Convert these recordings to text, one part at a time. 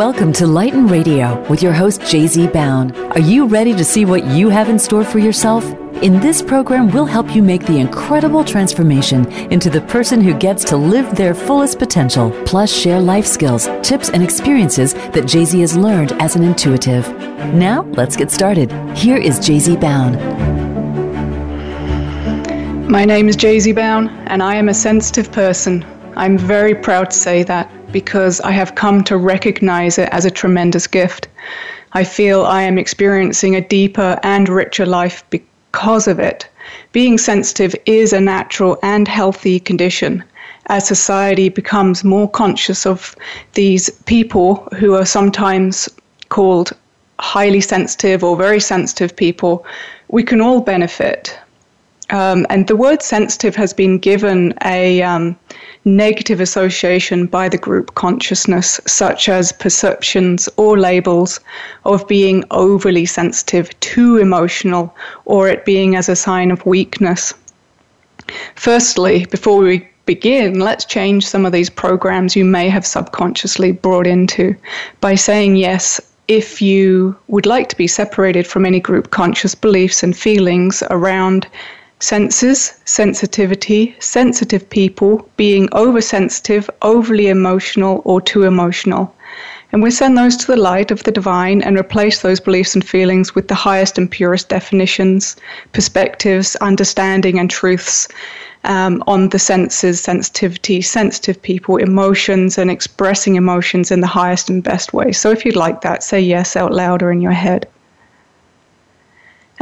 Welcome to Lighten Radio with your host, JZ Bown. Are you ready to see what you have in store for yourself? In this program, we'll help you make the incredible transformation into the person who gets to live their fullest potential, plus share life skills, tips, and experiences that JZ has learned as an intuitive. Now, let's get started. Here is JZ Bown. My name is JZ Bown, and I am a sensitive person. I'm very proud to say that because I have come to recognize it as a tremendous gift. I feel I am experiencing a deeper and richer life because of it. Being sensitive is a natural and healthy condition as society becomes more conscious of these people who are sometimes called highly sensitive or very sensitive people, we can all benefit. Um, and the word sensitive has been given a um, negative association by the group consciousness, such as perceptions or labels of being overly sensitive, too emotional, or it being as a sign of weakness. Firstly, before we begin, let's change some of these programs you may have subconsciously brought into by saying yes if you would like to be separated from any group conscious beliefs and feelings around senses, sensitivity, sensitive people, being oversensitive, overly emotional, or too emotional. And we send those to the light of the divine and replace those beliefs and feelings with the highest and purest definitions, perspectives, understanding, and truths um, on the senses, sensitivity, sensitive people, emotions, and expressing emotions in the highest and best way. So if you'd like that, say yes out loud or in your head.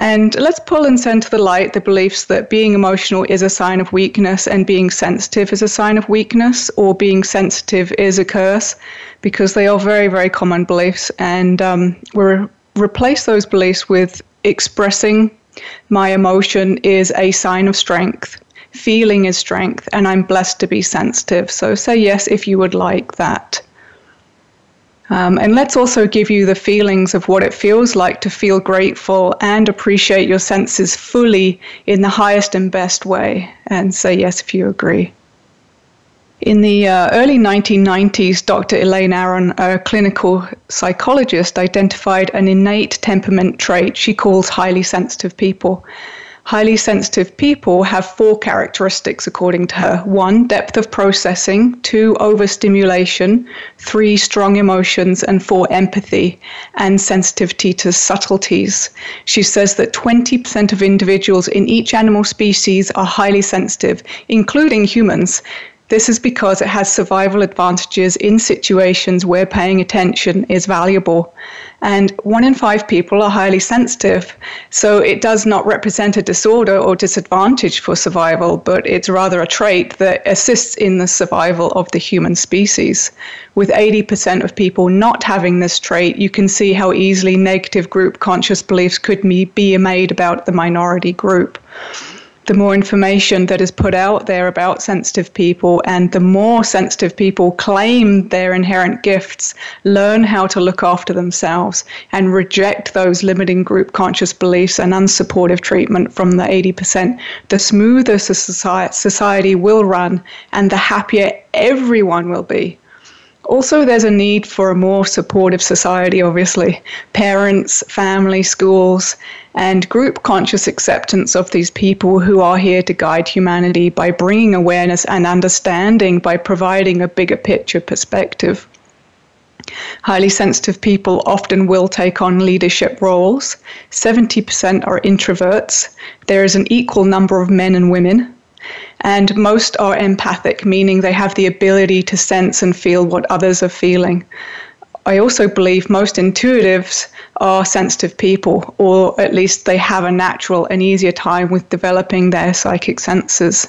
And let's pull and send to the light the beliefs that being emotional is a sign of weakness and being sensitive is a sign of weakness, or being sensitive is a curse, because they are very, very common beliefs. And um, we replace those beliefs with expressing my emotion is a sign of strength. Feeling is strength, and I'm blessed to be sensitive. So say yes if you would like that. Um, and let's also give you the feelings of what it feels like to feel grateful and appreciate your senses fully in the highest and best way. And say yes if you agree. In the uh, early 1990s, Dr. Elaine Aron, a clinical psychologist, identified an innate temperament trait she calls highly sensitive people. Highly sensitive people have four characteristics, according to her one, depth of processing, two, overstimulation, three, strong emotions, and four, empathy and sensitivity to subtleties. She says that 20% of individuals in each animal species are highly sensitive, including humans. This is because it has survival advantages in situations where paying attention is valuable. And one in five people are highly sensitive. So it does not represent a disorder or disadvantage for survival, but it's rather a trait that assists in the survival of the human species. With 80% of people not having this trait, you can see how easily negative group conscious beliefs could be made about the minority group the more information that is put out there about sensitive people, and the more sensitive people claim their inherent gifts, learn how to look after themselves, and reject those limiting group conscious beliefs and unsupportive treatment from the 80%, the smoother society will run and the happier everyone will be. Also, there's a need for a more supportive society, obviously. Parents, family, schools, and group conscious acceptance of these people who are here to guide humanity by bringing awareness and understanding by providing a bigger picture perspective. Highly sensitive people often will take on leadership roles. 70% are introverts. There is an equal number of men and women and most are empathic, meaning they have the ability to sense and feel what others are feeling. I also believe most intuitives are sensitive people, or at least they have a natural and easier time with developing their psychic senses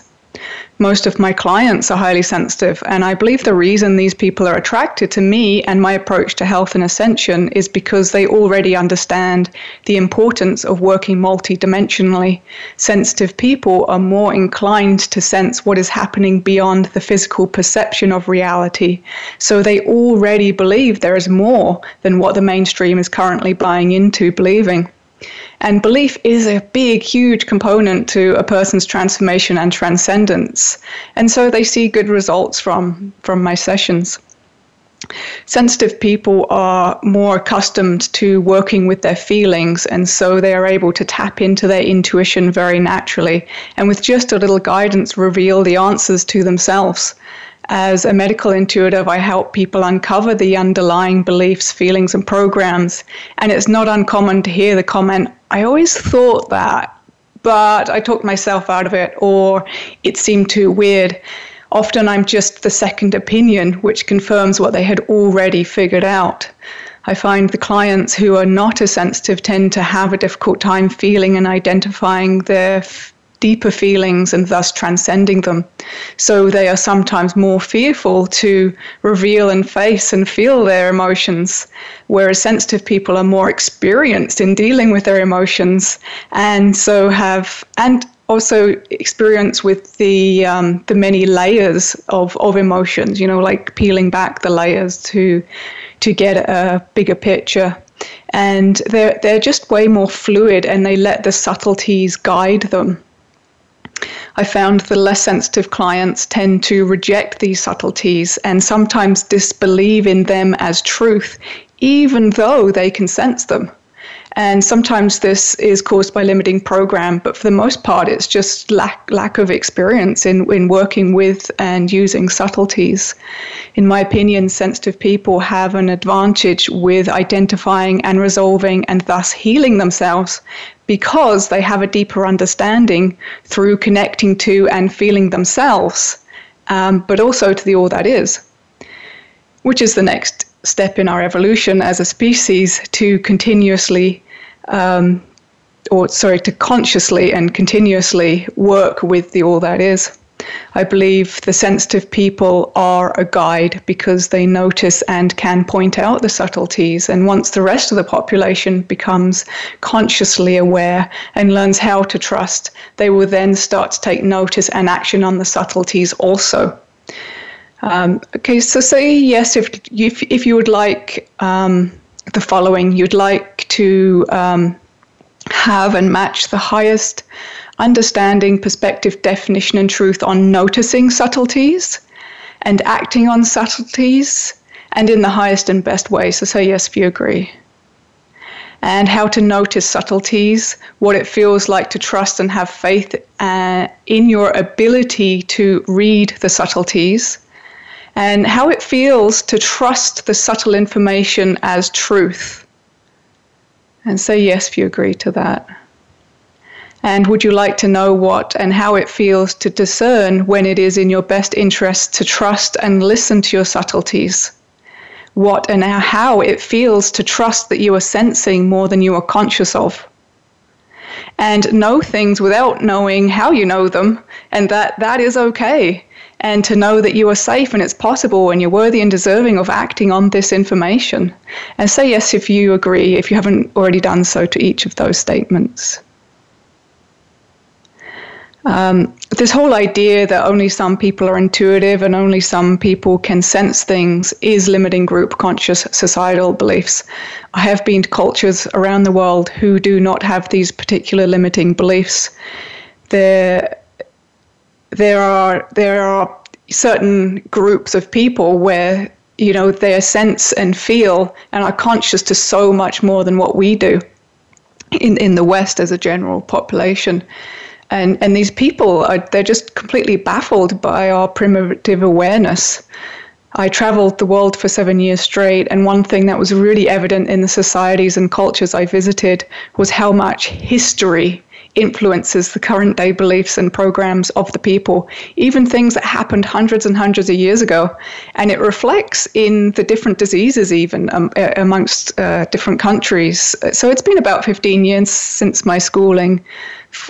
most of my clients are highly sensitive. And I believe the reason these people are attracted to me and my approach to health and ascension is because they already understand the importance of working multidimensionally. Sensitive people are more inclined to sense what is happening beyond the physical perception of reality. So they already believe there is more than what the mainstream is currently buying into believing. And belief is a big, huge component to a person's transformation and transcendence. And so they see good results from, from my sessions. Sensitive people are more accustomed to working with their feelings, and so they are able to tap into their intuition very naturally, and with just a little guidance, reveal the answers to themselves. As a medical intuitive, I help people uncover the underlying beliefs, feelings, and programs. And it's not uncommon to hear the comment, I always thought that, but I talked myself out of it, or it seemed too weird. Often I'm just the second opinion, which confirms what they had already figured out. I find the clients who are not as sensitive tend to have a difficult time feeling and identifying their deeper feelings and thus transcending them. So they are sometimes more fearful to reveal and face and feel their emotions, whereas sensitive people are more experienced in dealing with their emotions and so have, and also experience with the um, the many layers of, of emotions, you know, like peeling back the layers to to get a bigger picture and they're they're just way more fluid and they let the subtleties guide them I found the less sensitive clients tend to reject these subtleties and sometimes disbelieve in them as truth, even though they can sense them. And sometimes this is caused by limiting program, but for the most part, it's just lack, lack of experience in, in working with and using subtleties. In my opinion, sensitive people have an advantage with identifying and resolving and thus healing themselves because they have a deeper understanding through connecting to and feeling themselves, um, but also to the all that is, which is the next step in our evolution as a species to continuously um, or sorry, to consciously and continuously work with the all that is. I believe the sensitive people are a guide because they notice and can point out the subtleties. And once the rest of the population becomes consciously aware and learns how to trust, they will then start to take notice and action on the subtleties also. Um, okay, so say yes if, if, if you would like um, the following. You'd like to um, have and match the highest understanding, perspective, definition, and truth on noticing subtleties and acting on subtleties and in the highest and best way. So say yes if you agree. And how to notice subtleties, what it feels like to trust and have faith uh, in your ability to read the subtleties and how it feels to trust the subtle information as truth. And say yes if you agree to that. And would you like to know what and how it feels to discern when it is in your best interest to trust and listen to your subtleties? What and how it feels to trust that you are sensing more than you are conscious of? And know things without knowing how you know them, and that that is okay and to know that you are safe and it's possible and you're worthy and deserving of acting on this information. And say yes if you agree, if you haven't already done so to each of those statements. Um, this whole idea that only some people are intuitive and only some people can sense things is limiting group conscious societal beliefs. I have been to cultures around the world who do not have these particular limiting beliefs. There, there are there are certain groups of people where you know they sense and feel and are conscious to so much more than what we do in in the West as a general population. And and these people are they're just completely baffled by our primitive awareness. I traveled the world for seven years straight, and one thing that was really evident in the societies and cultures I visited was how much history influences the current day beliefs and programs of the people, even things that happened hundreds and hundreds of years ago. And it reflects in the different diseases, even um, amongst uh, different countries. So it's been about 15 years since my schooling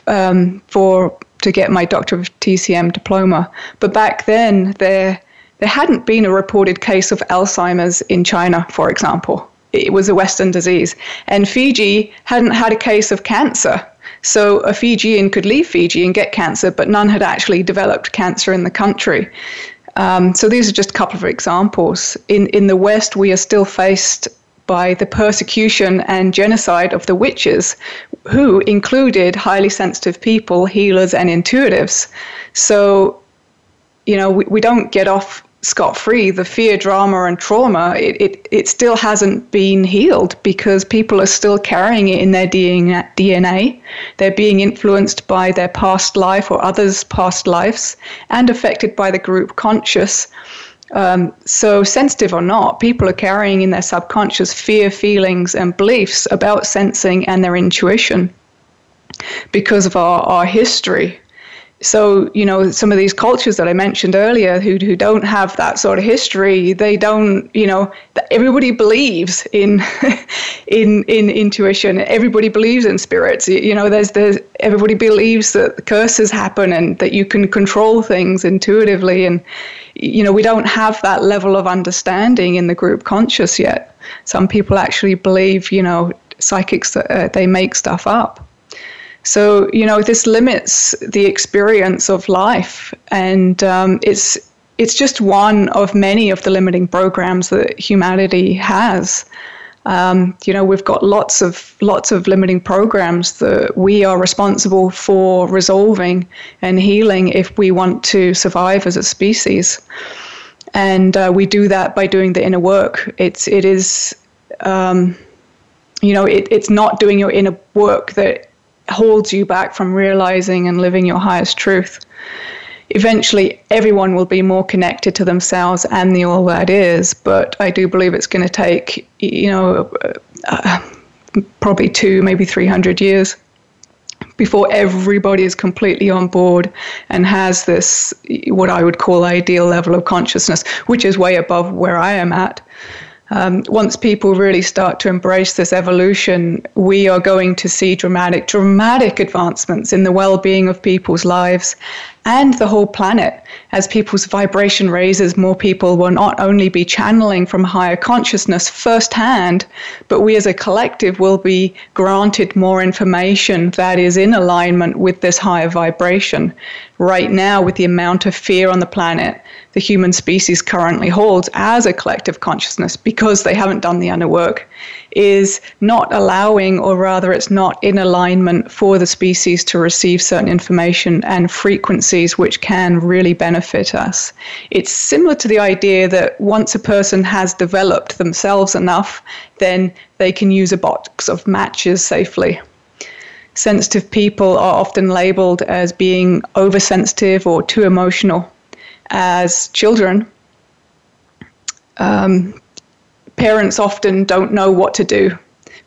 um, for to get my Doctor of TCM diploma. But back then, there there hadn't been a reported case of Alzheimer's in China, for example. It was a Western disease. And Fiji hadn't had a case of cancer. So a Fijian could leave Fiji and get cancer, but none had actually developed cancer in the country. Um, so these are just a couple of examples. In, in the West, we are still faced by the persecution and genocide of the witches, who included highly sensitive people, healers, and intuitives. So, you know, we, we don't get off scot free, the fear, drama, and trauma, it, it, it still hasn't been healed because people are still carrying it in their DNA. They're being influenced by their past life or others' past lives and affected by the group conscious. Um, so, sensitive or not, people are carrying in their subconscious fear, feelings, and beliefs about sensing and their intuition because of our, our history so you know some of these cultures that I mentioned earlier who who don't have that sort of history they don't you know everybody believes in in in intuition. Everybody believes in spirits. You know there's there's everybody believes that curses happen and that you can control things intuitively. And you know we don't have that level of understanding in the group conscious yet. Some people actually believe you know psychics uh, they make stuff up so, you know, this limits the experience of life. And um, it's, it's just one of many of the limiting programs that humanity has. Um, you know, we've got lots of lots of limiting programs that we are responsible for resolving and healing if we want to survive as a species. And uh, we do that by doing the inner work. It's it is, um, you know, it, it's not doing your inner work that holds you back from realizing and living your highest truth. Eventually, everyone will be more connected to themselves and the all that is, but I do believe it's going to take, you know, uh, probably two, maybe 300 years before everybody is completely on board and has this, what I would call ideal level of consciousness, which is way above where I am at um, once people really start to embrace this evolution, we are going to see dramatic, dramatic advancements in the well being of people's lives and the whole planet. As people's vibration raises, more people will not only be channeling from higher consciousness firsthand, but we as a collective will be granted more information that is in alignment with this higher vibration. Right now, with the amount of fear on the planet, the human species currently holds as a collective consciousness because they haven't done the inner work is not allowing, or rather, it's not in alignment for the species to receive certain information and frequencies which can really benefit us. It's similar to the idea that once a person has developed themselves enough, then they can use a box of matches safely sensitive people are often labeled as being oversensitive or too emotional as children, um, parents often don't know what to do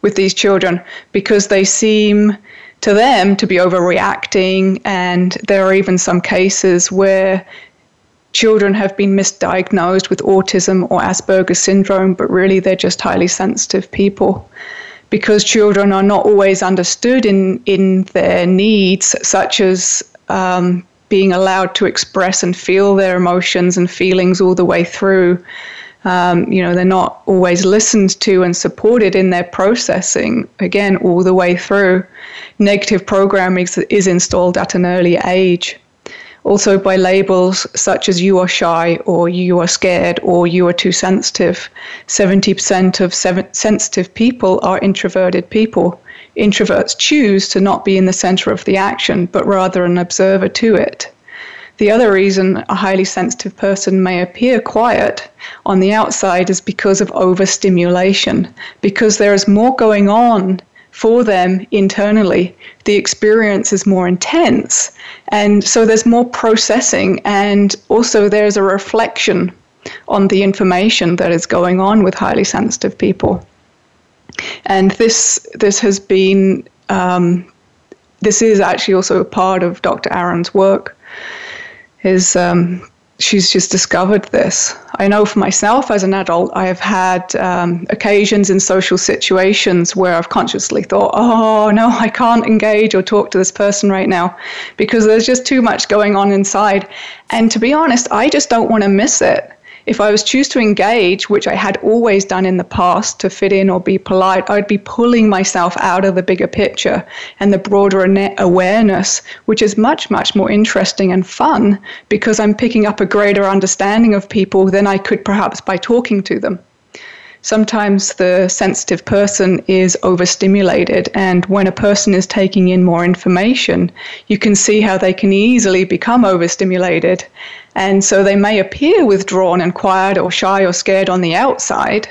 with these children because they seem to them to be overreacting, and there are even some cases where children have been misdiagnosed with autism or Asperger's syndrome, but really they're just highly sensitive people. Because children are not always understood in, in their needs, such as um, being allowed to express and feel their emotions and feelings all the way through. Um, you know, they're not always listened to and supported in their processing, again, all the way through. Negative programming is, installed at an early age. Also, by labels such as you are shy, or you are scared, or you are too sensitive. 70% of seven, sensitive people are introverted people introverts choose to not be in the center of the action, but rather an observer to it. The other reason a highly sensitive person may appear quiet on the outside is because of overstimulation, because there is more going on for them internally. The experience is more intense, and so there's more processing, and also there's a reflection on the information that is going on with highly sensitive people. And this this has been um, this is actually also a part of Dr. Aron's work. Is um, she's just discovered this. I know for myself as an adult, I have had um, occasions in social situations where I've consciously thought, oh, no, I can't engage or talk to this person right now because there's just too much going on inside. And to be honest, I just don't want to miss it if I was choose to engage, which I had always done in the past to fit in or be polite, I'd be pulling myself out of the bigger picture and the broader awareness, which is much, much more interesting and fun because I'm picking up a greater understanding of people than I could perhaps by talking to them sometimes the sensitive person is overstimulated. And when a person is taking in more information, you can see how they can easily become overstimulated. And so they may appear withdrawn and quiet or shy or scared on the outside.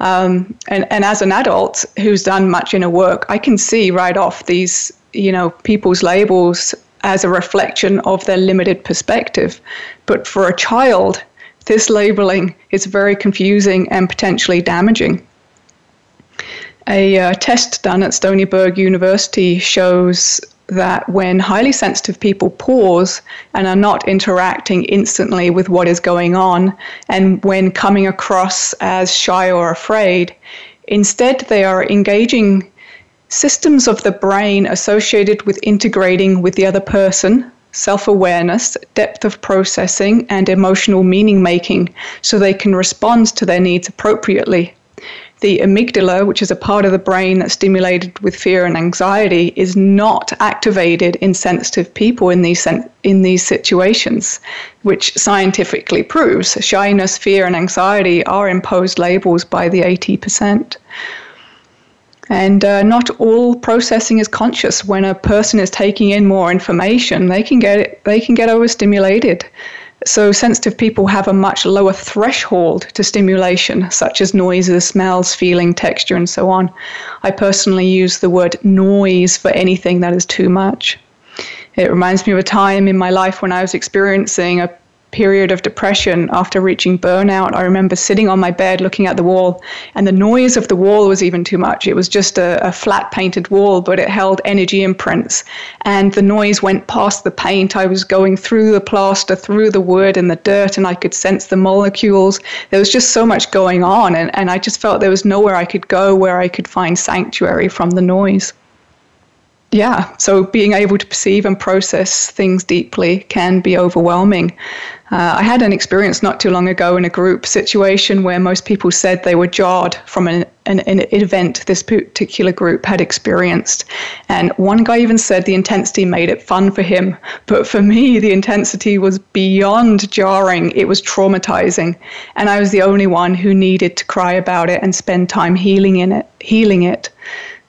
Um, and, and as an adult who's done much inner work, I can see right off these, you know, people's labels as a reflection of their limited perspective. But for a child, this labeling is very confusing and potentially damaging. A uh, test done at Stony Brook University shows that when highly sensitive people pause and are not interacting instantly with what is going on, and when coming across as shy or afraid, instead they are engaging systems of the brain associated with integrating with the other person, self awareness, depth of processing, and emotional meaning making so they can respond to their needs appropriately. The amygdala, which is a part of the brain that's stimulated with fear and anxiety, is not activated in sensitive people in these sen- in these situations, which scientifically proves shyness, fear, and anxiety are imposed labels by the 80%. And uh, not all processing is conscious. When a person is taking in more information, they can get they can get overstimulated. So sensitive people have a much lower threshold to stimulation, such as noises, smells, feeling, texture, and so on. I personally use the word noise for anything that is too much. It reminds me of a time in my life when I was experiencing a period of depression after reaching burnout, I remember sitting on my bed looking at the wall, and the noise of the wall was even too much. It was just a, a, flat painted wall, but it held energy imprints, and the noise went past the paint. I was going through the plaster, through the wood and the dirt, and I could sense the molecules. There was just so much going on, and, and I just felt there was nowhere I could go where I could find sanctuary from the noise yeah, so being able to perceive and process things deeply can be overwhelming. Uh, I had an experience not too long ago in a group situation where most people said they were jarred from an, an, an, event this particular group had experienced. And one guy even said the intensity made it fun for him. But for me, the intensity was beyond jarring, it was traumatizing. And I was the only one who needed to cry about it and spend time healing in it, healing it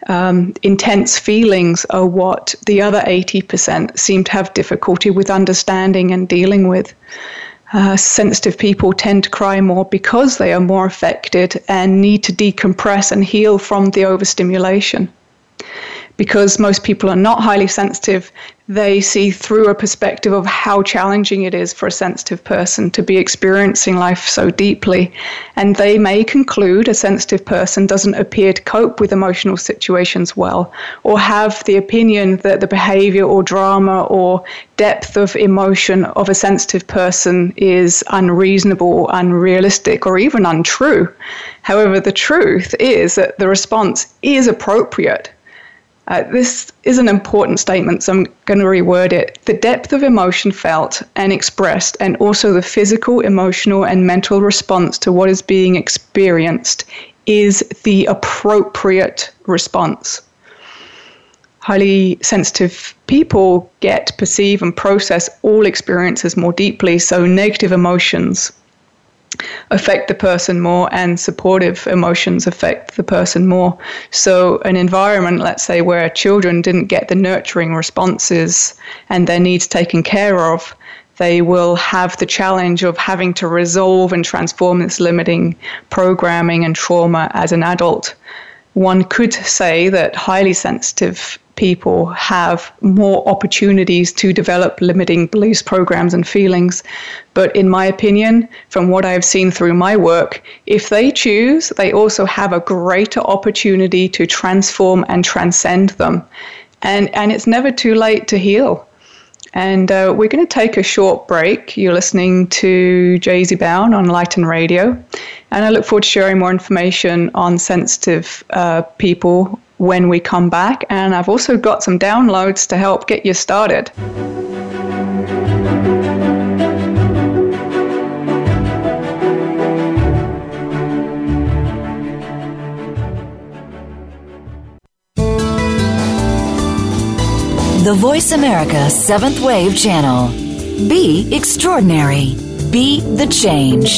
um, intense feelings are what the other 80% seem to have difficulty with understanding and dealing with. Uh, sensitive people tend to cry more because they are more affected and need to decompress and heal from the overstimulation because most people are not highly sensitive, they see through a perspective of how challenging it is for a sensitive person to be experiencing life so deeply. And they may conclude a sensitive person doesn't appear to cope with emotional situations well, or have the opinion that the behavior or drama or depth of emotion of a sensitive person is unreasonable, unrealistic, or even untrue. However, the truth is that the response is appropriate uh, this is an important statement, so I'm going to reword it. The depth of emotion felt and expressed, and also the physical, emotional, and mental response to what is being experienced, is the appropriate response. Highly sensitive people get, perceive, and process all experiences more deeply, so negative emotions affect the person more and supportive emotions affect the person more. So, an environment, let's say, where children didn't get the nurturing responses and their needs taken care of, they will have the challenge of having to resolve and transform this limiting programming and trauma as an adult. One could say that highly sensitive people have more opportunities to develop limiting beliefs, programs, and feelings. But in my opinion, from what I've seen through my work, if they choose, they also have a greater opportunity to transform and transcend them. and and it's never too late to heal. And uh, we're going to take a short break. You're listening to JZ Bown on Lighten Radio. And I look forward to sharing more information on sensitive uh, people when we come back. And I've also got some downloads to help get you started. The Voice America Seventh Wave Channel. Be extraordinary. Be the change.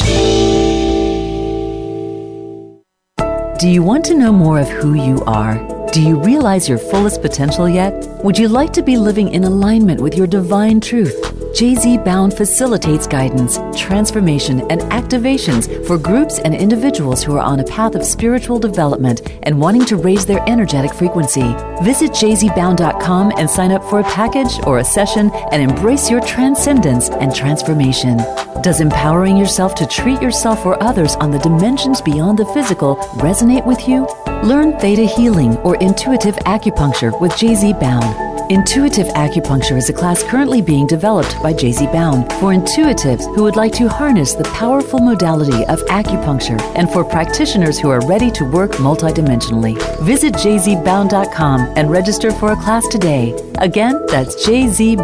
Do you want to know more of who you are? Do you realize your fullest potential yet? Would you like to be living in alignment with your divine truth? JZ Bown facilitates guidance, transformation, and activations for groups and individuals who are on a path of spiritual development and wanting to raise their energetic frequency. Visit jzbown.com and sign up for a package or a session and embrace your transcendence and transformation. Does empowering yourself to treat yourself or others on the dimensions beyond the physical resonate with you? Learn Theta Healing or Intuitive Acupuncture with JZ Bown. Intuitive Acupuncture is a class currently being developed by JZ Bown for intuitives who would like to harness the powerful modality of acupuncture and for practitioners who are ready to work multidimensionally. Visit jzbown.com and register for a class today. Again, that's jzbown.com.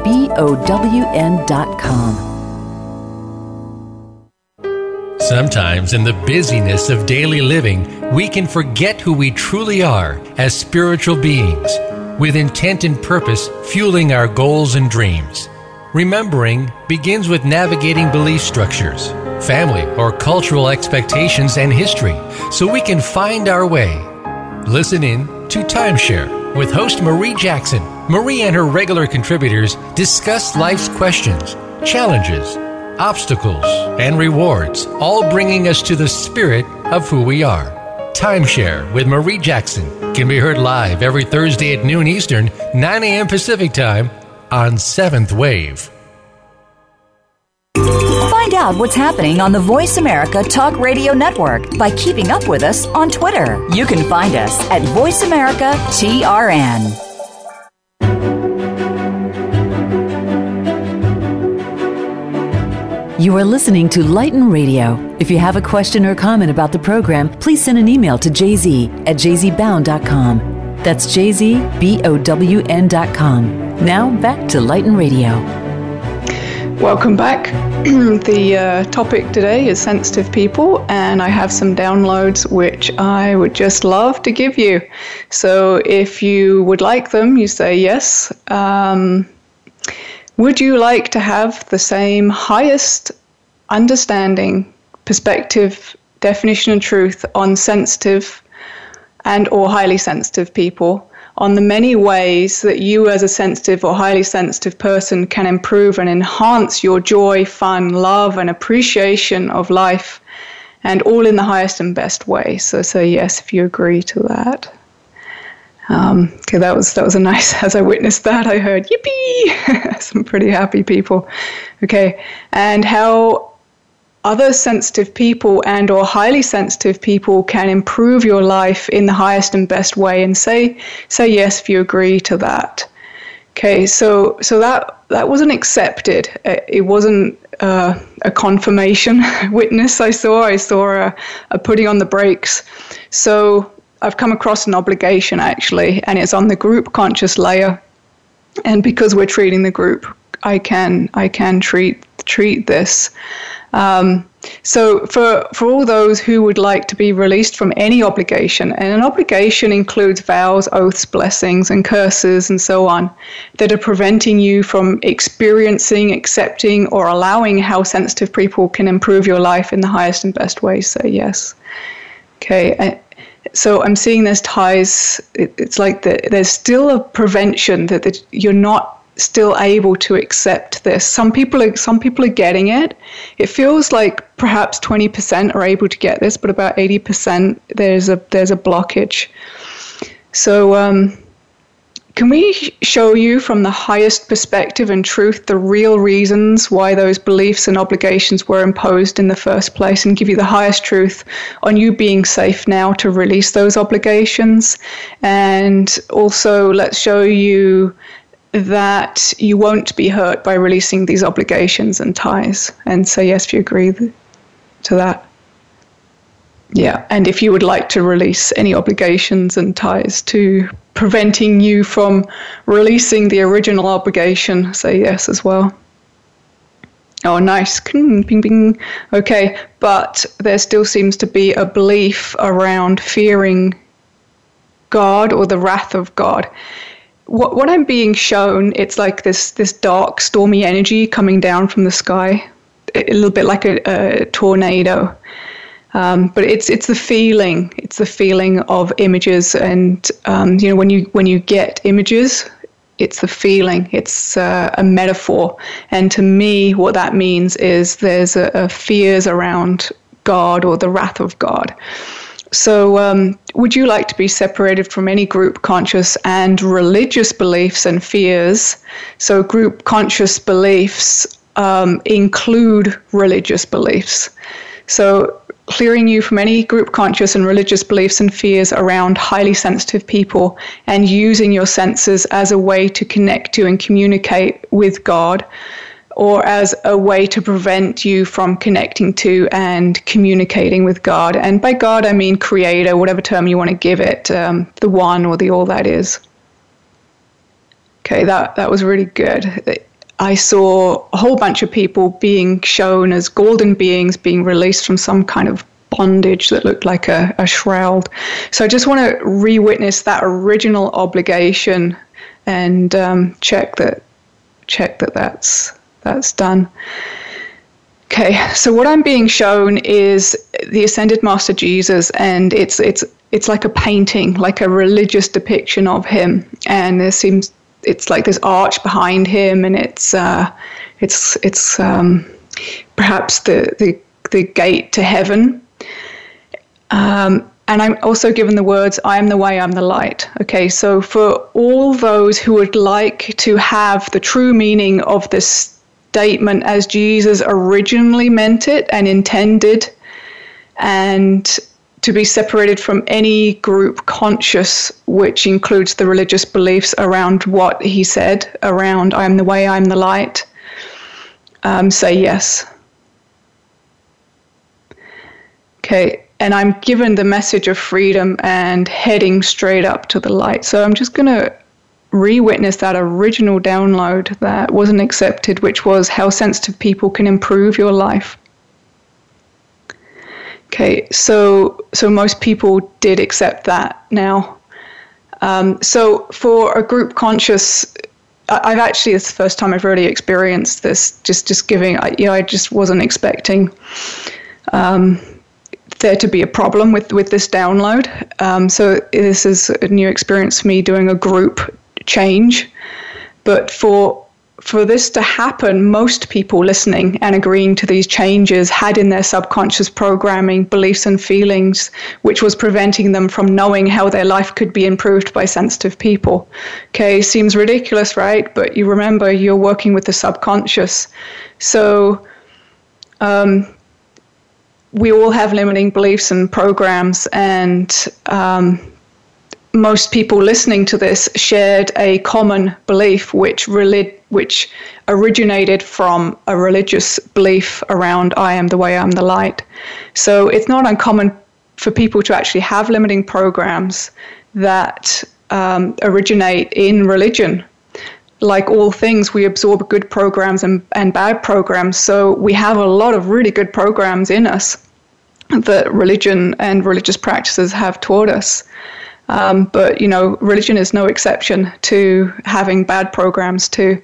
Sometimes, in the busyness of daily living, we can forget who we truly are as spiritual beings with intent and purpose fueling our goals and dreams. Remembering begins with navigating belief structures, family or cultural expectations, and history so we can find our way. Listen in to Timeshare with host Marie Jackson. Marie and her regular contributors discuss life's questions, challenges, obstacles, and rewards, all bringing us to the spirit of who we are. Timeshare with Marie Jackson can be heard live every Thursday at noon Eastern, 9 a.m. Pacific Time on Seventh Wave. Find out what's happening on the Voice America Talk Radio Network by keeping up with us on Twitter. You can find us at Voice America TRN. You are listening to Lighten Radio. If you have a question or comment about the program, please send an email to jz at jzbown.com. That's jzbown.com. Now back to Lighten Radio. Welcome back. the uh, topic today is sensitive people, and I have some downloads which I would just love to give you. So if you would like them, you say yes. Um, would you like to have the same highest understanding, perspective, definition, and truth on sensitive and or highly sensitive people? on the many ways that you as a sensitive or highly sensitive person can improve and enhance your joy, fun, love, and appreciation of life, and all in the highest and best way. So say yes if you agree to that. Um, okay, that was that was a nice. As I witnessed that, I heard yippee, some pretty happy people. Okay, and how other sensitive people and or highly sensitive people can improve your life in the highest and best way, and say say yes if you agree to that. Okay, so so that that wasn't accepted. It wasn't uh, a confirmation witness. I saw. I saw a, a putting on the brakes. So I've come across an obligation actually, and it's on the group conscious layer. And because we're treating the group, I can I can treat treat this. Um, so for for all those who would like to be released from any obligation, and an obligation includes vows, oaths, blessings, and curses, and so on, that are preventing you from experiencing, accepting, or allowing how sensitive people can improve your life in the highest and best ways. Say yes. Okay so I'm seeing there's ties. It, it's like the, there's still a prevention that, that you're not still able to accept this. Some people are some people are getting it. It feels like perhaps 20% are able to get this, but about 80% there's a there's a blockage. So um, can we show you from the highest perspective and truth the real reasons why those beliefs and obligations were imposed in the first place and give you the highest truth on you being safe now to release those obligations? And also, let's show you that you won't be hurt by releasing these obligations and ties. And say yes if you agree to that. Yeah, and if you would like to release any obligations and ties to preventing you from releasing the original obligation, say yes as well. Oh, nice. Ping, ping. Okay, but there still seems to be a belief around fearing God or the wrath of God. What, what I'm being shown, it's like this, this dark, stormy energy coming down from the sky, a little bit like a, a tornado. Um, but it's it's the feeling. It's the feeling of images, and um, you know when you when you get images, it's the feeling. It's uh, a metaphor, and to me, what that means is there's a, a fears around God or the wrath of God. So, um, would you like to be separated from any group conscious and religious beliefs and fears? So, group conscious beliefs um, include religious beliefs. So, clearing you from any group conscious and religious beliefs and fears around highly sensitive people and using your senses as a way to connect to and communicate with God or as a way to prevent you from connecting to and communicating with God. And by God, I mean creator, whatever term you want to give it, um, the one or the all that is. Okay, that, that was really good. I saw a whole bunch of people being shown as golden beings being released from some kind of bondage that looked like a, a shroud. So I just want to re witness that original obligation and um, check that check that that's that's done. Okay, so what I'm being shown is the ascended master Jesus and it's it's it's like a painting, like a religious depiction of him and there seems it's like this arch behind him, and it's uh, it's it's um, perhaps the, the the gate to heaven. Um, and I'm also given the words, I am the way, I'm the light. Okay, so for all those who would like to have the true meaning of this statement as Jesus originally meant it and intended, and to be separated from any group conscious, which includes the religious beliefs around what he said, around I am the way, I am the light, um, say yes. Okay, and I'm given the message of freedom and heading straight up to the light. So I'm just going to re witness that original download that wasn't accepted, which was how sensitive people can improve your life. Okay, so so most people did accept that now. Um, so for a group conscious, I've actually it's the first time I've really experienced this. Just just giving, you know, I just wasn't expecting um, there to be a problem with with this download. Um, so this is a new experience for me doing a group change. But for for this to happen, most people listening and agreeing to these changes had in their subconscious programming beliefs and feelings, which was preventing them from knowing how their life could be improved by sensitive people. Okay, seems ridiculous, right? But you remember you're working with the subconscious. So, um, we all have limiting beliefs and programs, and um, most people listening to this shared a common belief which reli- which originated from a religious belief around I am the way, I'm the light. So it's not uncommon for people to actually have limiting programs that um, originate in religion. Like all things, we absorb good programs and, and bad programs. So we have a lot of really good programs in us that religion and religious practices have taught us. Um, but you know, religion is no exception to having bad programs too.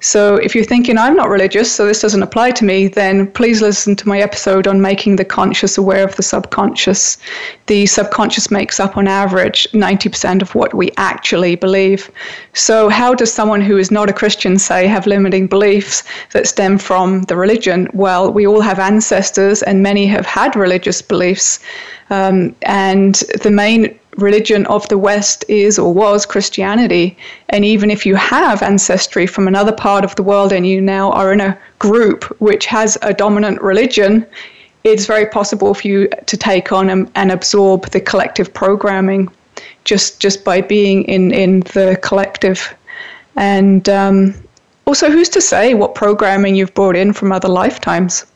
So if you're thinking I'm not religious, so this doesn't apply to me, then please listen to my episode on making the conscious aware of the subconscious. The subconscious makes up on average 90% of what we actually believe. So how does someone who is not a Christian say have limiting beliefs that stem from the religion? Well, we all have ancestors and many have had religious beliefs. Um, and the main religion of the West is or was Christianity. And even if you have ancestry from another part of the world and you now are in a group which has a dominant religion, it's very possible for you to take on and, and absorb the collective programming just just by being in, in the collective. And um, also, who's to say what programming you've brought in from other lifetimes?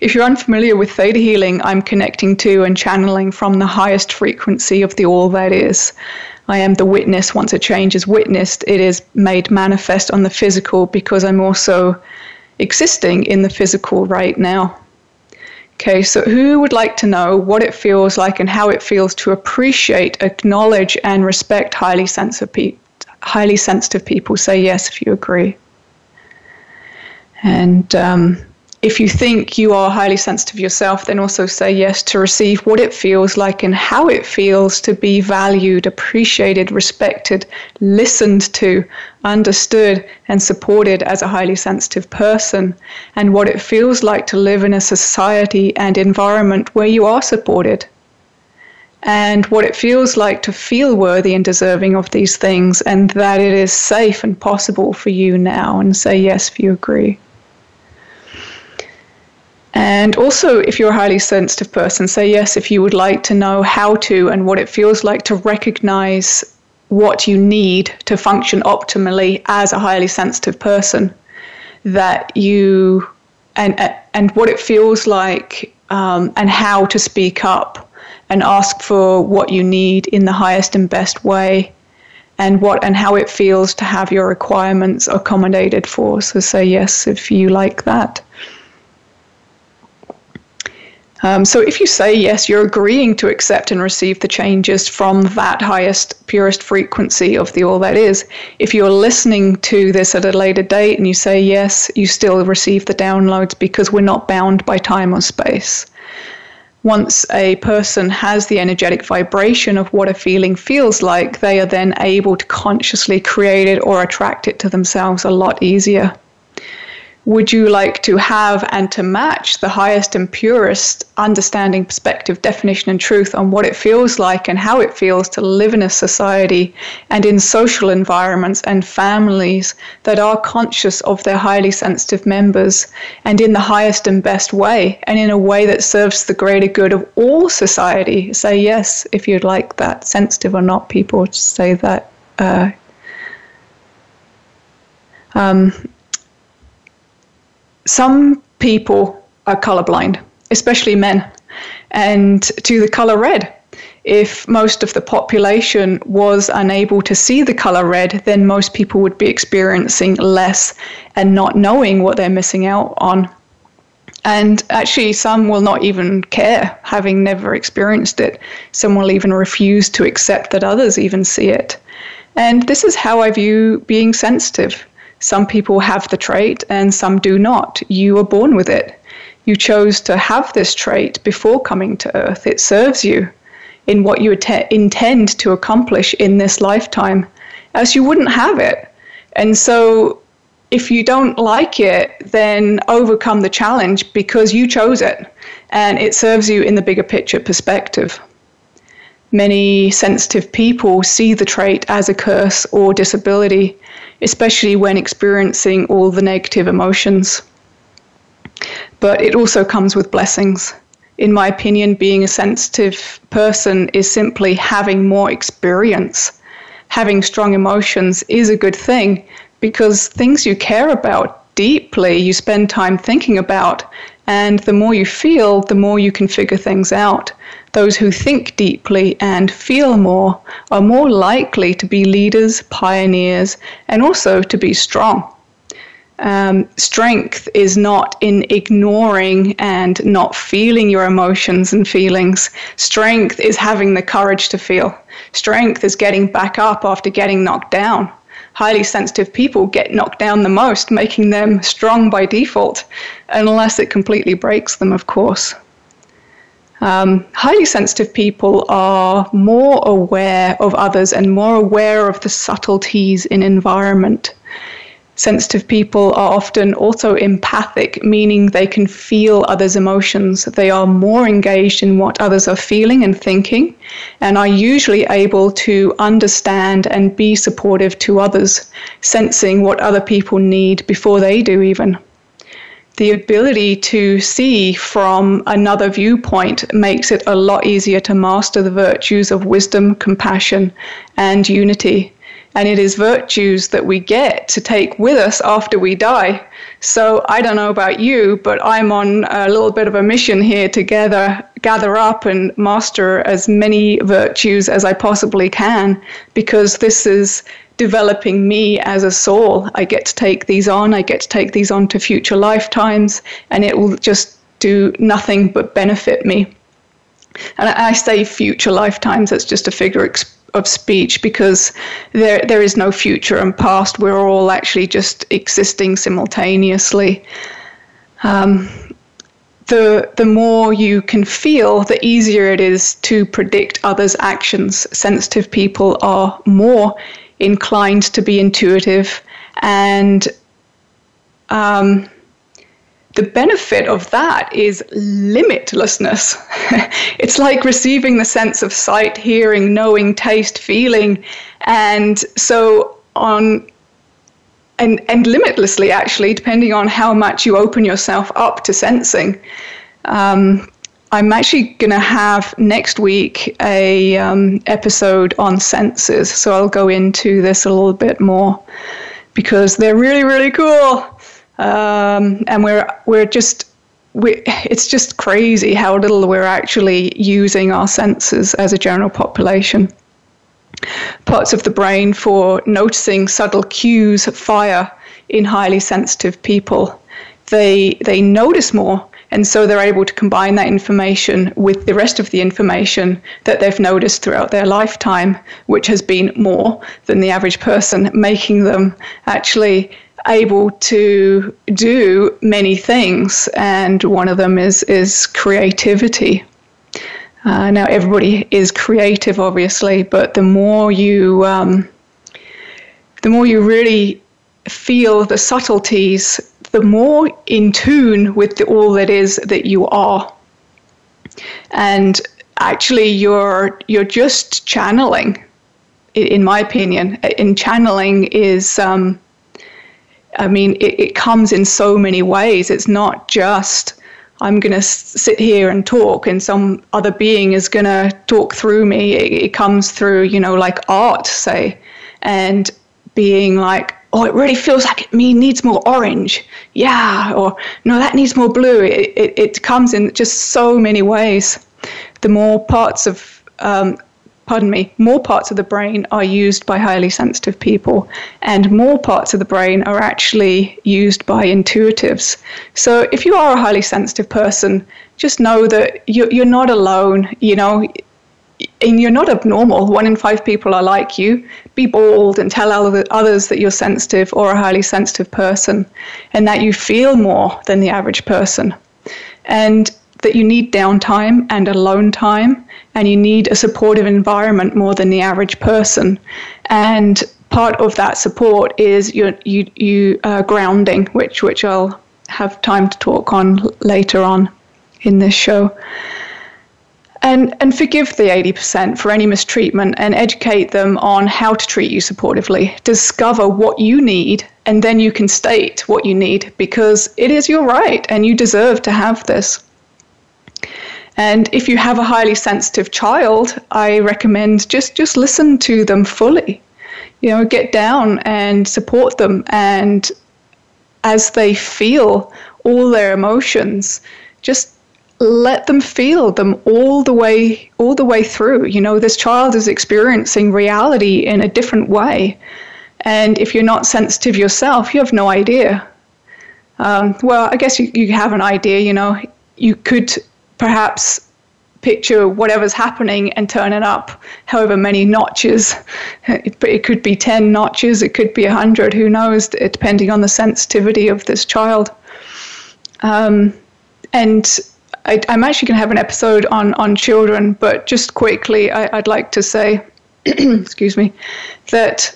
If you're unfamiliar with theta healing, I'm connecting to and channeling from the highest frequency of the all that is. I am the witness. Once a change is witnessed, it is made manifest on the physical because I'm also existing in the physical right now. Okay, so who would like to know what it feels like and how it feels to appreciate, acknowledge, and respect highly sensitive, pe- highly sensitive people? Say yes if you agree. And um, if you think you are highly sensitive yourself, then also say yes to receive what it feels like and how it feels to be valued, appreciated, respected, listened to, understood, and supported as a highly sensitive person, and what it feels like to live in a society and environment where you are supported. And what it feels like to feel worthy and deserving of these things, and that it is safe and possible for you now, and say yes if you agree. And also, if you're a highly sensitive person, say yes if you would like to know how to and what it feels like to recognize what you need to function optimally as a highly sensitive person. That you, and, and what it feels like, um, and how to speak up and ask for what you need in the highest and best way and what and how it feels to have your requirements accommodated for so say yes if you like that um, so if you say yes, you're agreeing to accept and receive the changes from that highest, purest frequency of the all that is. If you're listening to this at a later date and you say yes, you still receive the downloads because we're not bound by time or space. Once a person has the energetic vibration of what a feeling feels like, they are then able to consciously create it or attract it to themselves a lot easier would you like to have and to match the highest and purest understanding, perspective, definition, and truth on what it feels like and how it feels to live in a society and in social environments and families that are conscious of their highly sensitive members and in the highest and best way and in a way that serves the greater good of all society? Say yes if you'd like that, sensitive or not, people to say that. Uh, um, some people are colorblind, especially men, and to the color red. If most of the population was unable to see the color red, then most people would be experiencing less and not knowing what they're missing out on. And actually, some will not even care, having never experienced it. Some will even refuse to accept that others even see it. And this is how I view being sensitive. Some people have the trait and some do not. You were born with it. You chose to have this trait before coming to Earth. It serves you in what you intend to accomplish in this lifetime, as you wouldn't have it. And so, if you don't like it, then overcome the challenge because you chose it and it serves you in the bigger picture perspective. Many sensitive people see the trait as a curse or disability especially when experiencing all the negative emotions. But it also comes with blessings. In my opinion, being a sensitive person is simply having more experience. Having strong emotions is a good thing because things you care about deeply, you spend time thinking about, and the more you feel, the more you can figure things out. Those who think deeply and feel more are more likely to be leaders, pioneers, and also to be strong. Um, strength is not in ignoring and not feeling your emotions and feelings. Strength is having the courage to feel. Strength is getting back up after getting knocked down. Highly sensitive people get knocked down the most, making them strong by default, unless it completely breaks them, of course. Um, highly sensitive people are more aware of others and more aware of the subtleties in environment. Sensitive people are often also empathic, meaning they can feel others' emotions. They are more engaged in what others are feeling and thinking, and are usually able to understand and be supportive to others, sensing what other people need before they do, even. The ability to see from another viewpoint makes it a lot easier to master the virtues of wisdom, compassion, and unity and it is virtues that we get to take with us after we die. So I don't know about you, but I'm on a little bit of a mission here to gather, gather up and master as many virtues as I possibly can, because this is developing me as a soul. I get to take these on, I get to take these on to future lifetimes, and it will just do nothing but benefit me. And I say future lifetimes, that's just a figure of speech because there there is no future and past. We're all actually just existing simultaneously. Um, the the more you can feel, the easier it is to predict others' actions. Sensitive people are more inclined to be intuitive and um, the benefit of that is limitlessness. it's like receiving the sense of sight, hearing, knowing, taste, feeling. And so on and, and limitlessly actually, depending on how much you open yourself up to sensing. Um, I'm actually going to have next week a um, episode on senses, so I'll go into this a little bit more because they're really really cool um, and we're we're just we, it's just crazy how little we're actually using our senses as a general population. Parts of the brain for noticing subtle cues fire in highly sensitive people. They they notice more, and so they're able to combine that information with the rest of the information that they've noticed throughout their lifetime, which has been more than the average person, making them actually able to do many things, and one of them is is creativity. Uh, now, everybody is creative, obviously, but the more you um, the more you really feel the subtleties, the more in tune with the, all that is that you are. And actually, you're you're just channeling. In my opinion, in channeling is um, I mean, it, it comes in so many ways. It's not just I'm going to sit here and talk, and some other being is going to talk through me. It, it, comes through, you know, like art, say, and being like, oh, it really feels like it me needs more orange. Yeah, or no, that needs more blue. It, it, it comes in just so many ways. The more parts of um, pardon me, more parts of the brain are used by highly sensitive people, and more parts of the brain are actually used by intuitives. So if you are a highly sensitive person, just know that you're, you're not alone, you know, and you're not abnormal. One in five people are like you. Be bold and tell others that you're sensitive or a highly sensitive person, and that you feel more than the average person. And that you need downtime and alone time, and you need a supportive environment more than the average person. And part of that support is your you you uh, grounding, which which I'll have time to talk on later on in this show. And, and forgive the 80% for any mistreatment and educate them on how to treat you supportively. Discover what you need, and then you can state what you need because it is your right and you deserve to have this. And if you have a highly sensitive child, I recommend just just listen to them fully. You know, get down and support them and as they feel all their emotions, just let them feel them all the way all the way through. You know, this child is experiencing reality in a different way. And if you're not sensitive yourself, you have no idea. Um, well, I guess you, you have an idea, you know, you could perhaps picture whatever's happening and turn it up however many notches. It, it could be 10 notches, it could be 100, who knows, depending on the sensitivity of this child. Um, and I, am actually going to have an episode on, on children, but just quickly, I, would like to say, excuse me, that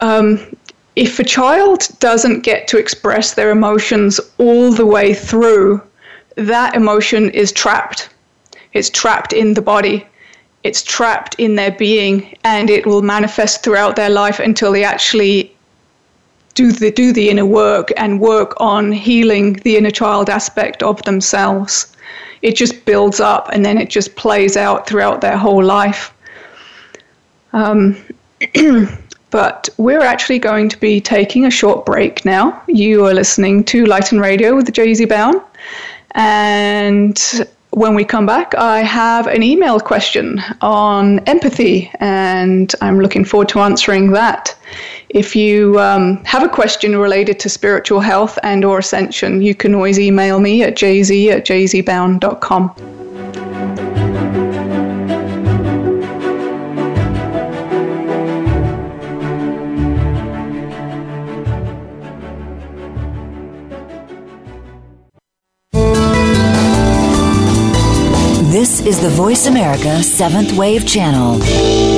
um, if a child doesn't get to express their emotions all the way through, that emotion is trapped. It's trapped in the body, it's trapped in their being, and it will manifest throughout their life until they actually do the do the inner work and work on healing the inner child aspect of themselves. It just builds up and then it just plays out throughout their whole life. Um, but we're actually going to be taking a short break now. You are listening to Lighten Radio with JZ Bown. And when we come back, I have an email question on empathy, and I'm looking forward to answering that. If you um, have a question related to spiritual health and or ascension, you can always email me at jz at jzbown.com. is the Voice America Seventh Wave Channel.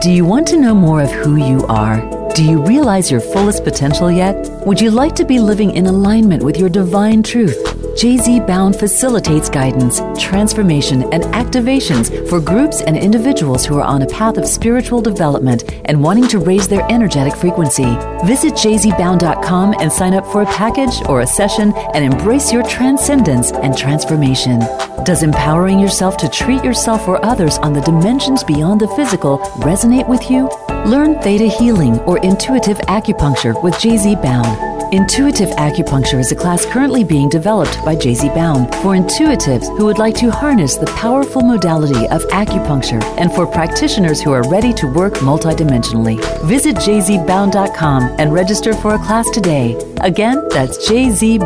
Do you want to know more of who you are? Do you realize your fullest potential yet? Would you like to be living in alignment with your divine truth? JZ Bown facilitates guidance, transformation, and activations for groups and individuals who are on a path of spiritual development and wanting to raise their energetic frequency. Visit jzbown.com and sign up for a package or a session and embrace your transcendence and transformation. Does empowering yourself to treat yourself or others on the dimensions beyond the physical resonate with you? Learn Theta Healing or Intuitive Acupuncture with JZ Bown. Intuitive Acupuncture is a class currently being developed by JZ Bown for intuitives who would like to harness the powerful modality of acupuncture and for practitioners who are ready to work multidimensionally. Visit jzbown.com and register for a class today. Again, that's jzbown.com.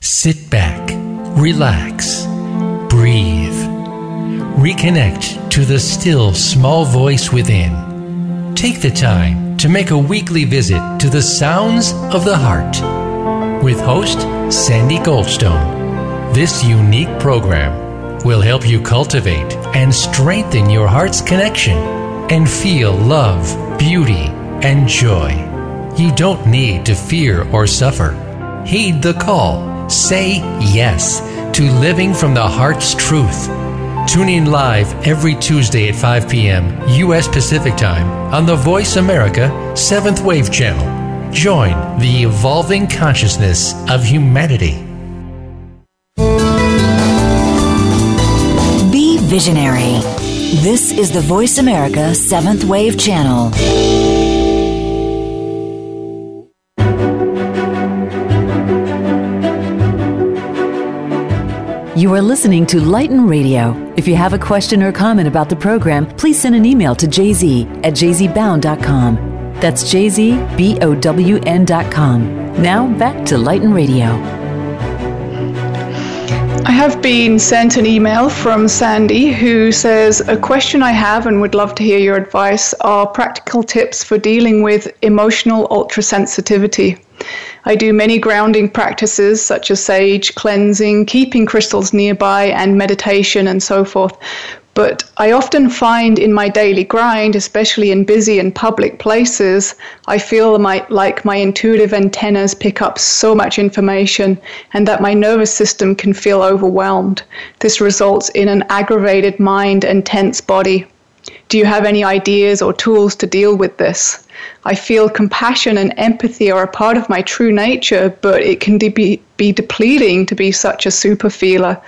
Sit back, relax, breathe. Reconnect to the still small voice within take the time to make a weekly visit to the Sounds of the Heart with host Sandy Goldstone. This unique program will help you cultivate and strengthen your heart's connection and feel love, beauty, and joy. You don't need to fear or suffer. Heed the call. Say yes to living from the heart's truth Tune in live every Tuesday at 5 p.m. U.S. Pacific Time on the Voice America 7th Wave Channel. Join the evolving consciousness of humanity. Be visionary. This is the Voice America 7th Wave Channel. You are listening to Lighten Radio. If you have a question or comment about the program, please send an email to jz at jzbown.com. That's jzbown.com. Now back to Lighten Radio. I have been sent an email from Sandy who says, A question I have and would love to hear your advice are practical tips for dealing with emotional ultrasensitivity. I do many grounding practices such as sage, cleansing, keeping crystals nearby, and meditation and so forth. But I often find in my daily grind, especially in busy and public places, I feel my, like my intuitive antennas pick up so much information and that my nervous system can feel overwhelmed. This results in an aggravated mind and tense body. Do you have any ideas or tools to deal with this? I feel compassion and empathy are a part of my true nature, but it can de- be, be depleting to be such a super feeler.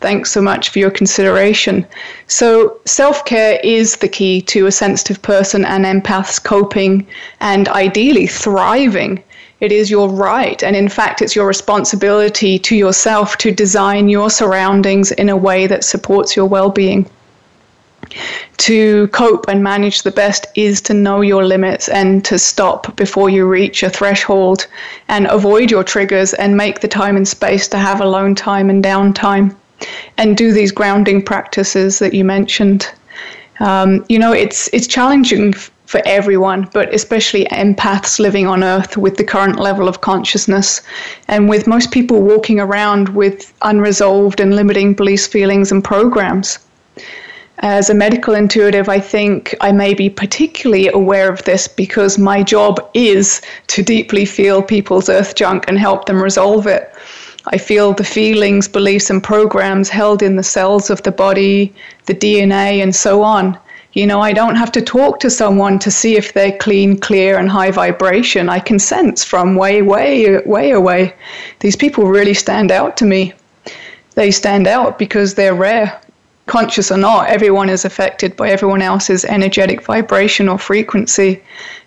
Thanks so much for your consideration. So, self care is the key to a sensitive person and empath's coping and ideally thriving. It is your right, and in fact, it's your responsibility to yourself to design your surroundings in a way that supports your well being to cope and manage the best is to know your limits and to stop before you reach a threshold and avoid your triggers and make the time and space to have alone time and downtime and do these grounding practices that you mentioned. Um, you know, it's it's challenging for everyone, but especially empaths living on Earth with the current level of consciousness, and with most people walking around with unresolved and limiting beliefs, feelings, and programs. As a medical intuitive, I think I may be particularly aware of this because my job is to deeply feel people's earth junk and help them resolve it. I feel the feelings, beliefs, and programs held in the cells of the body, the DNA, and so on. You know, I don't have to talk to someone to see if they're clean, clear, and high vibration. I can sense from way, way, way away. These people really stand out to me. They stand out because they're rare conscious or not, everyone is affected by everyone else's energetic vibration or frequency.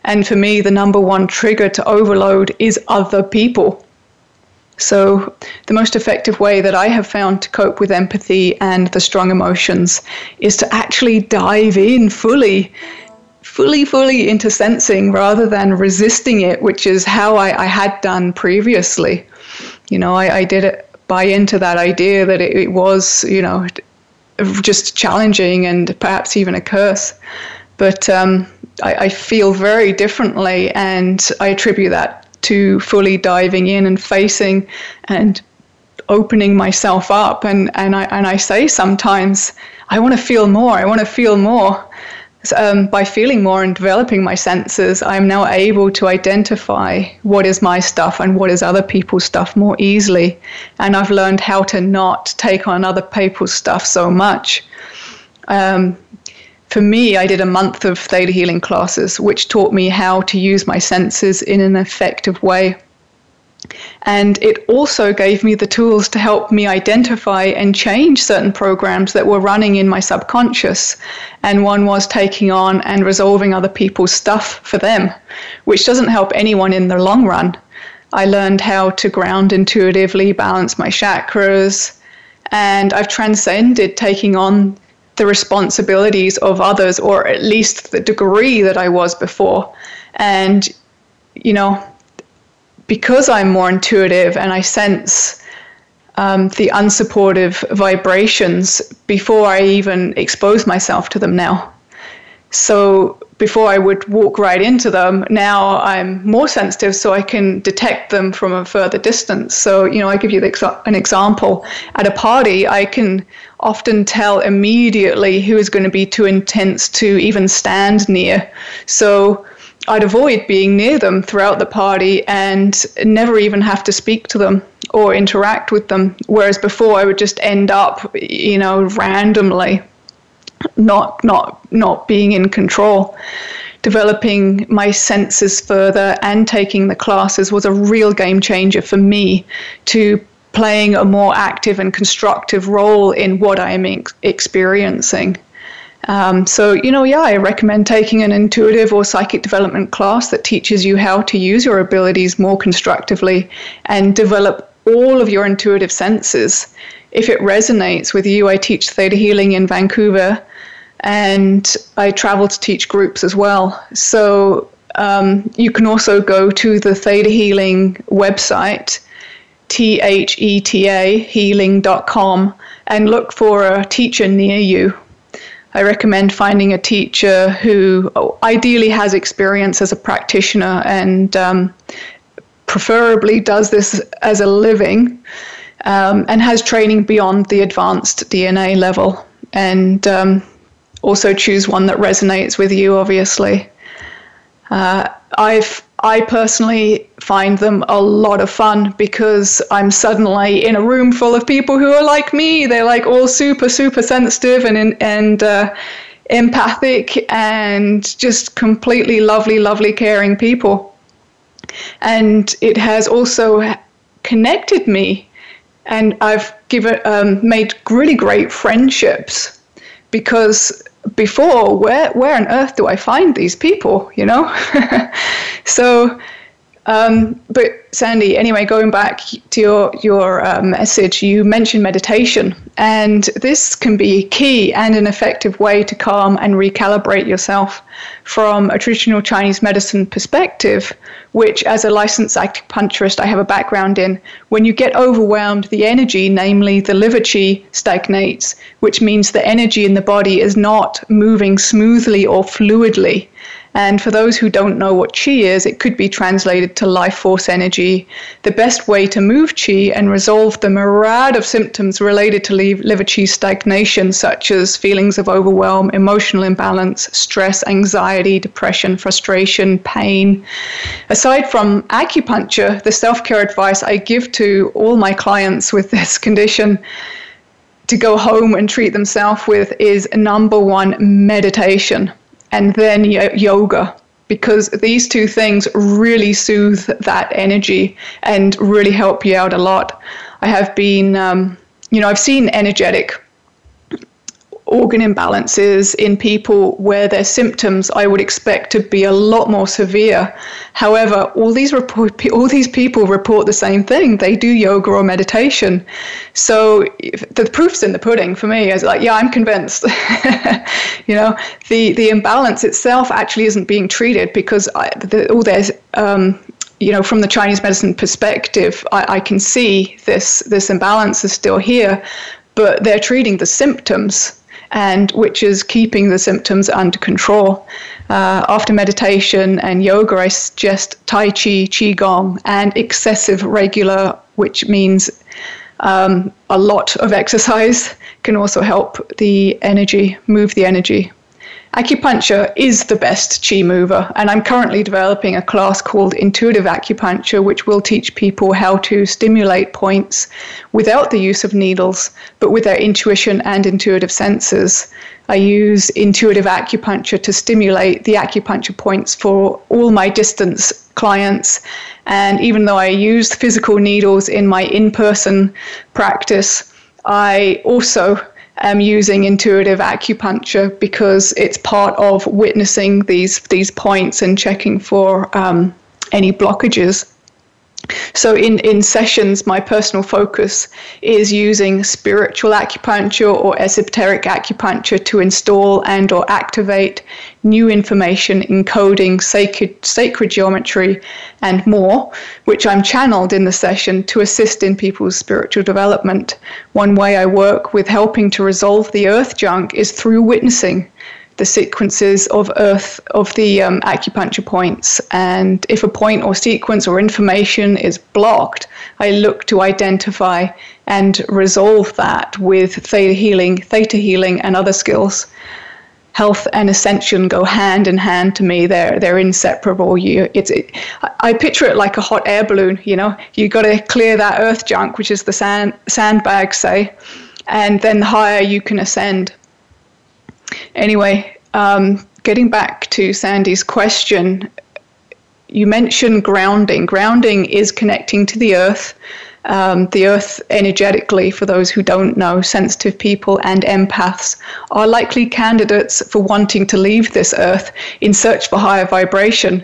And for me, the number one trigger to overload is other people. So, the most effective way that I have found to cope with empathy and the strong emotions is to actually dive in fully, fully, fully into sensing rather than resisting it, which is how I, I had done previously. You know, I, I did buy into that idea that it, it was, you know, just challenging and perhaps even a curse. But um, I, I, feel very differently, and I attribute that to fully diving in and facing and opening myself up. And, and, I, and I say sometimes, I want to feel more, I want to feel more um, by feeling more and developing my senses, I'm now able to identify what is my stuff and what is other people's stuff more easily. And I've learned how to not take on other people's stuff so much. Um, for me, I did a month of theta healing classes, which taught me how to use my senses in an effective way. And it also gave me the tools to help me identify and change certain programs that were running in my subconscious. And one was taking on and resolving other people's stuff for them, which doesn't help anyone in the long run. I learned how to ground intuitively, balance my chakras, and I've transcended taking on the responsibilities of others, or at least the degree that I was before. And, you know, because I'm more intuitive and I sense um, the unsupportive vibrations before I even expose myself to them now. So before I would walk right into them, now I'm more sensitive so I can detect them from a further distance. So, you know, I give you an example. At a party, I can often tell immediately who is going to be too intense to even stand near. So, I'd avoid being near them throughout the party and never even have to speak to them or interact with them. Whereas before, I would just end up, you know, randomly, not not not being in control. Developing my senses further and taking the classes was a real game changer for me to playing a more active and constructive role in what I am ex- experiencing. Um, so, you know, yeah, I recommend taking an intuitive or psychic development class that teaches you how to use your abilities more constructively and develop all of your intuitive senses. If it resonates with you, I teach theta healing in Vancouver and I travel to teach groups as well. So, um, you can also go to the Theta Healing website, T H E T A healing.com, and look for a teacher near you I recommend finding a teacher who ideally has experience as a practitioner and um, preferably does this as a living um, and has training beyond the advanced DNA level. And um, also choose one that resonates with you, obviously. Uh, I've I personally find them a lot of fun because I'm suddenly in a room full of people who are like me. They're like all super, super sensitive and and uh, empathic and just completely lovely, lovely, caring people. And it has also connected me, and I've given um, made really great friendships because before where where on earth do I find these people you know so um, but Sandy, anyway, going back to your your uh, message, you mentioned meditation, and this can be key and an effective way to calm and recalibrate yourself from a traditional Chinese medicine perspective. Which, as a licensed acupuncturist, I have a background in. When you get overwhelmed, the energy, namely the liver qi, stagnates, which means the energy in the body is not moving smoothly or fluidly And for those who don't know what chi is, it could be translated to life force energy. The best way to move chi and resolve the myriad of symptoms related to liver chi stagnation, such as feelings of overwhelm, emotional imbalance, stress, anxiety, depression, frustration, pain. Aside from acupuncture, the self care advice I give to all my clients with this condition to go home and treat themselves with is number one, meditation and then yoga because these two things really soothe that energy and really help you out a lot. I have been, um, you know, I've seen energetic organ imbalances in people where their symptoms I would expect to be a lot more severe. However, all these report, all these people report the same thing. They do yoga or meditation. So the proof's in the pudding for me. Is like, yeah, I'm convinced. you know, the the imbalance itself actually isn't being treated because I, the, all there's um, you know, from the Chinese medicine perspective, I, I, can see this this imbalance is still here, but they're treating the symptoms and which is keeping the symptoms under control. Uh, after meditation and yoga, I suggest Tai Chi, Qigong, and excessive regular, which means um, a lot of exercise, can also help the energy, move the energy. Acupuncture is the best chi mover, and I'm currently developing a class called Intuitive Acupuncture, which will teach people how to stimulate points without the use of needles, but with their intuition and intuitive senses. I use intuitive acupuncture to stimulate the acupuncture points for all my distance clients. And even though I use physical needles in my in person practice, I also um, using intuitive acupuncture because it's part of witnessing these these points and checking for um, any blockages. So in, in sessions, my personal focus is using spiritual acupuncture or esoteric acupuncture to install and or activate new information, encoding sacred, sacred geometry and more, which I'm channeled in the session to assist in people's spiritual development. One way I work with helping to resolve the earth junk is through witnessing the sequences of Earth of the um, acupuncture points. And if a point or sequence or information is blocked, I look to identify and resolve that with theta healing, theta healing, and other skills. Health and ascension go hand in hand to me. They're they're inseparable. You, it's it, I picture it like a hot air balloon. You know, you got to clear that earth junk, which is the sand sandbags, say, and then the higher you can ascend Anyway, um, getting back to Sandy's question, you mentioned grounding. Grounding is connecting to the earth. Um, the earth energetically, for those who don't know, sensitive people and empaths are likely candidates for wanting to leave this earth in search for higher vibration.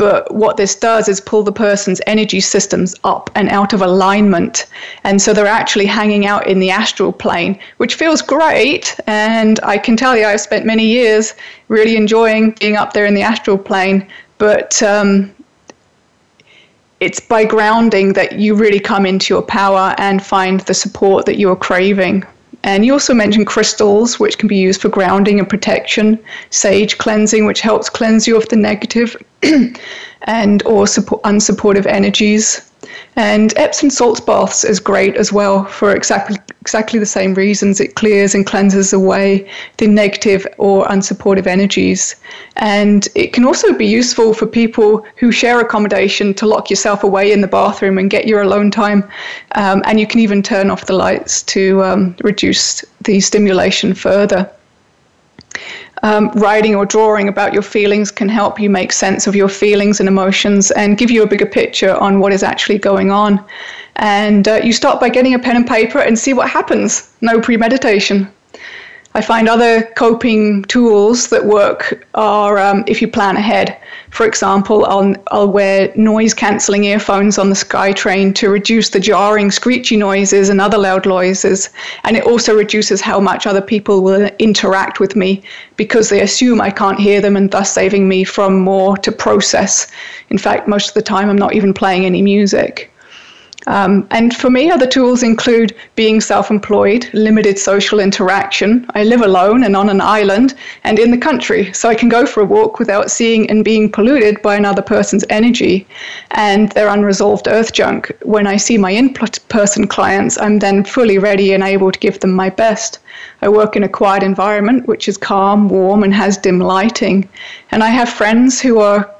But what this does is pull the person's energy systems up and out of alignment. And so they're actually hanging out in the astral plane, which feels great. And I can tell you, I've spent many years really enjoying being up there in the astral plane. But um, it's by grounding that you really come into your power and find the support that you're craving. And you also mentioned crystals, which can be used for grounding and protection, sage cleansing, which helps cleanse you of the negative and or support, unsupportive energies. And Epsom salt baths is great as well for exactly exactly the same reasons. It clears and cleanses away the negative or unsupportive energies. And it can also be useful for people who share accommodation to lock yourself away in the bathroom and get your alone time. Um, and you can even turn off the lights to um, reduce the stimulation further um, writing or drawing about your feelings can help you make sense of your feelings and emotions and give you a bigger picture on what is actually going on. And uh, you start by getting a pen and paper and see what happens. No premeditation. I find other coping tools that work are um, if you plan ahead. For example, I'll, I'll wear noise cancelling earphones on the SkyTrain to reduce the jarring, screechy noises and other loud noises. And it also reduces how much other people will interact with me because they assume I can't hear them and thus saving me from more to process. In fact, most of the time, I'm not even playing any music. Um, and for me, other tools include being self employed, limited social interaction. I live alone and on an island and in the country, so I can go for a walk without seeing and being polluted by another person's energy and their unresolved earth junk. When I see my in person clients, I'm then fully ready and able to give them my best. I work in a quiet environment, which is calm, warm, and has dim lighting. And I have friends who are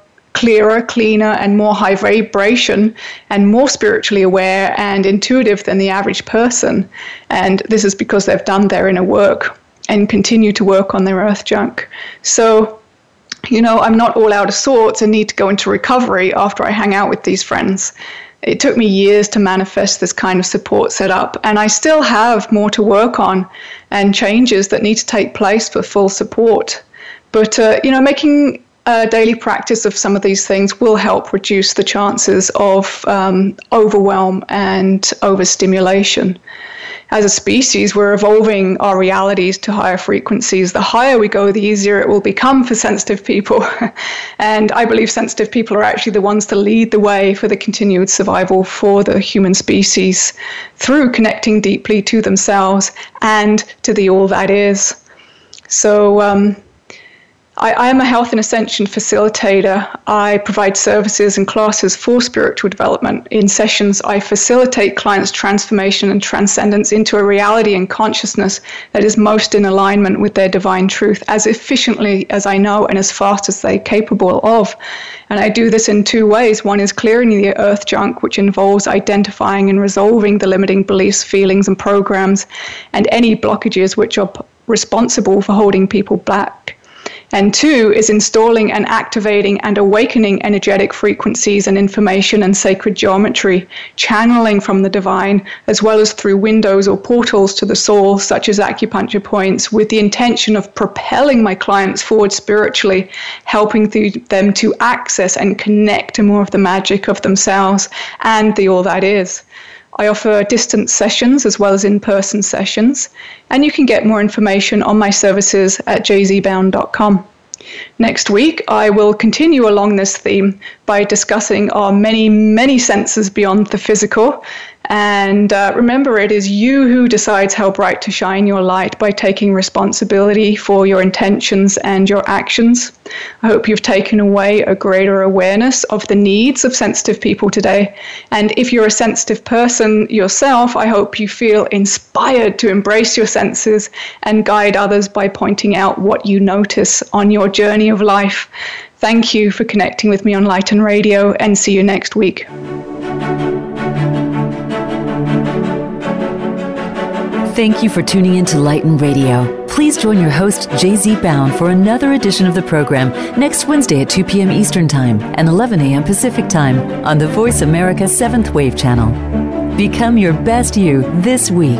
clearer, cleaner, and more high vibration and more spiritually aware and intuitive than the average person. And this is because they've done their inner work and continue to work on their earth junk. So, you know, I'm not all out of sorts and need to go into recovery after I hang out with these friends. It took me years to manifest this kind of support set up, and I still have more to work on and changes that need to take place for full support. But, uh, you know, making a daily practice of some of these things will help reduce the chances of um, overwhelm and overstimulation. As a species, we're evolving our realities to higher frequencies. The higher we go, the easier it will become for sensitive people. and I believe sensitive people are actually the ones to lead the way for the continued survival for the human species through connecting deeply to themselves and to the all that is. So, um, I, I, am a health and ascension facilitator. I provide services and classes for spiritual development. In sessions, I facilitate clients' transformation and transcendence into a reality and consciousness that is most in alignment with their divine truth as efficiently as I know and as fast as they're capable of. And I do this in two ways. One is clearing the earth junk, which involves identifying and resolving the limiting beliefs, feelings, and programs, and any blockages which are responsible for holding people back. And two is installing and activating and awakening energetic frequencies and information and sacred geometry, channeling from the divine, as well as through windows or portals to the soul, such as acupuncture points, with the intention of propelling my clients forward spiritually, helping them to access and connect to more of the magic of themselves and the all that is. I offer distance sessions as well as in person sessions, and you can get more information on my services at jzbown.com. Next week, I will continue along this theme by discussing our many, many senses beyond the physical and uh, remember, it is you who decides how bright to shine your light by taking responsibility for your intentions and your actions. I hope you've taken away a greater awareness of the needs of sensitive people today. And if you're a sensitive person yourself, I hope you feel inspired to embrace your senses and guide others by pointing out what you notice on your journey of life. Thank you for connecting with me on Lighten Radio, and see you next week. Thank you for tuning in to Lighten Radio. Please join your host, JZ Bown, for another edition of the program next Wednesday at 2 p.m. Eastern Time and 11 a.m. Pacific Time on the Voice America 7th Wave Channel. Become your best you this week.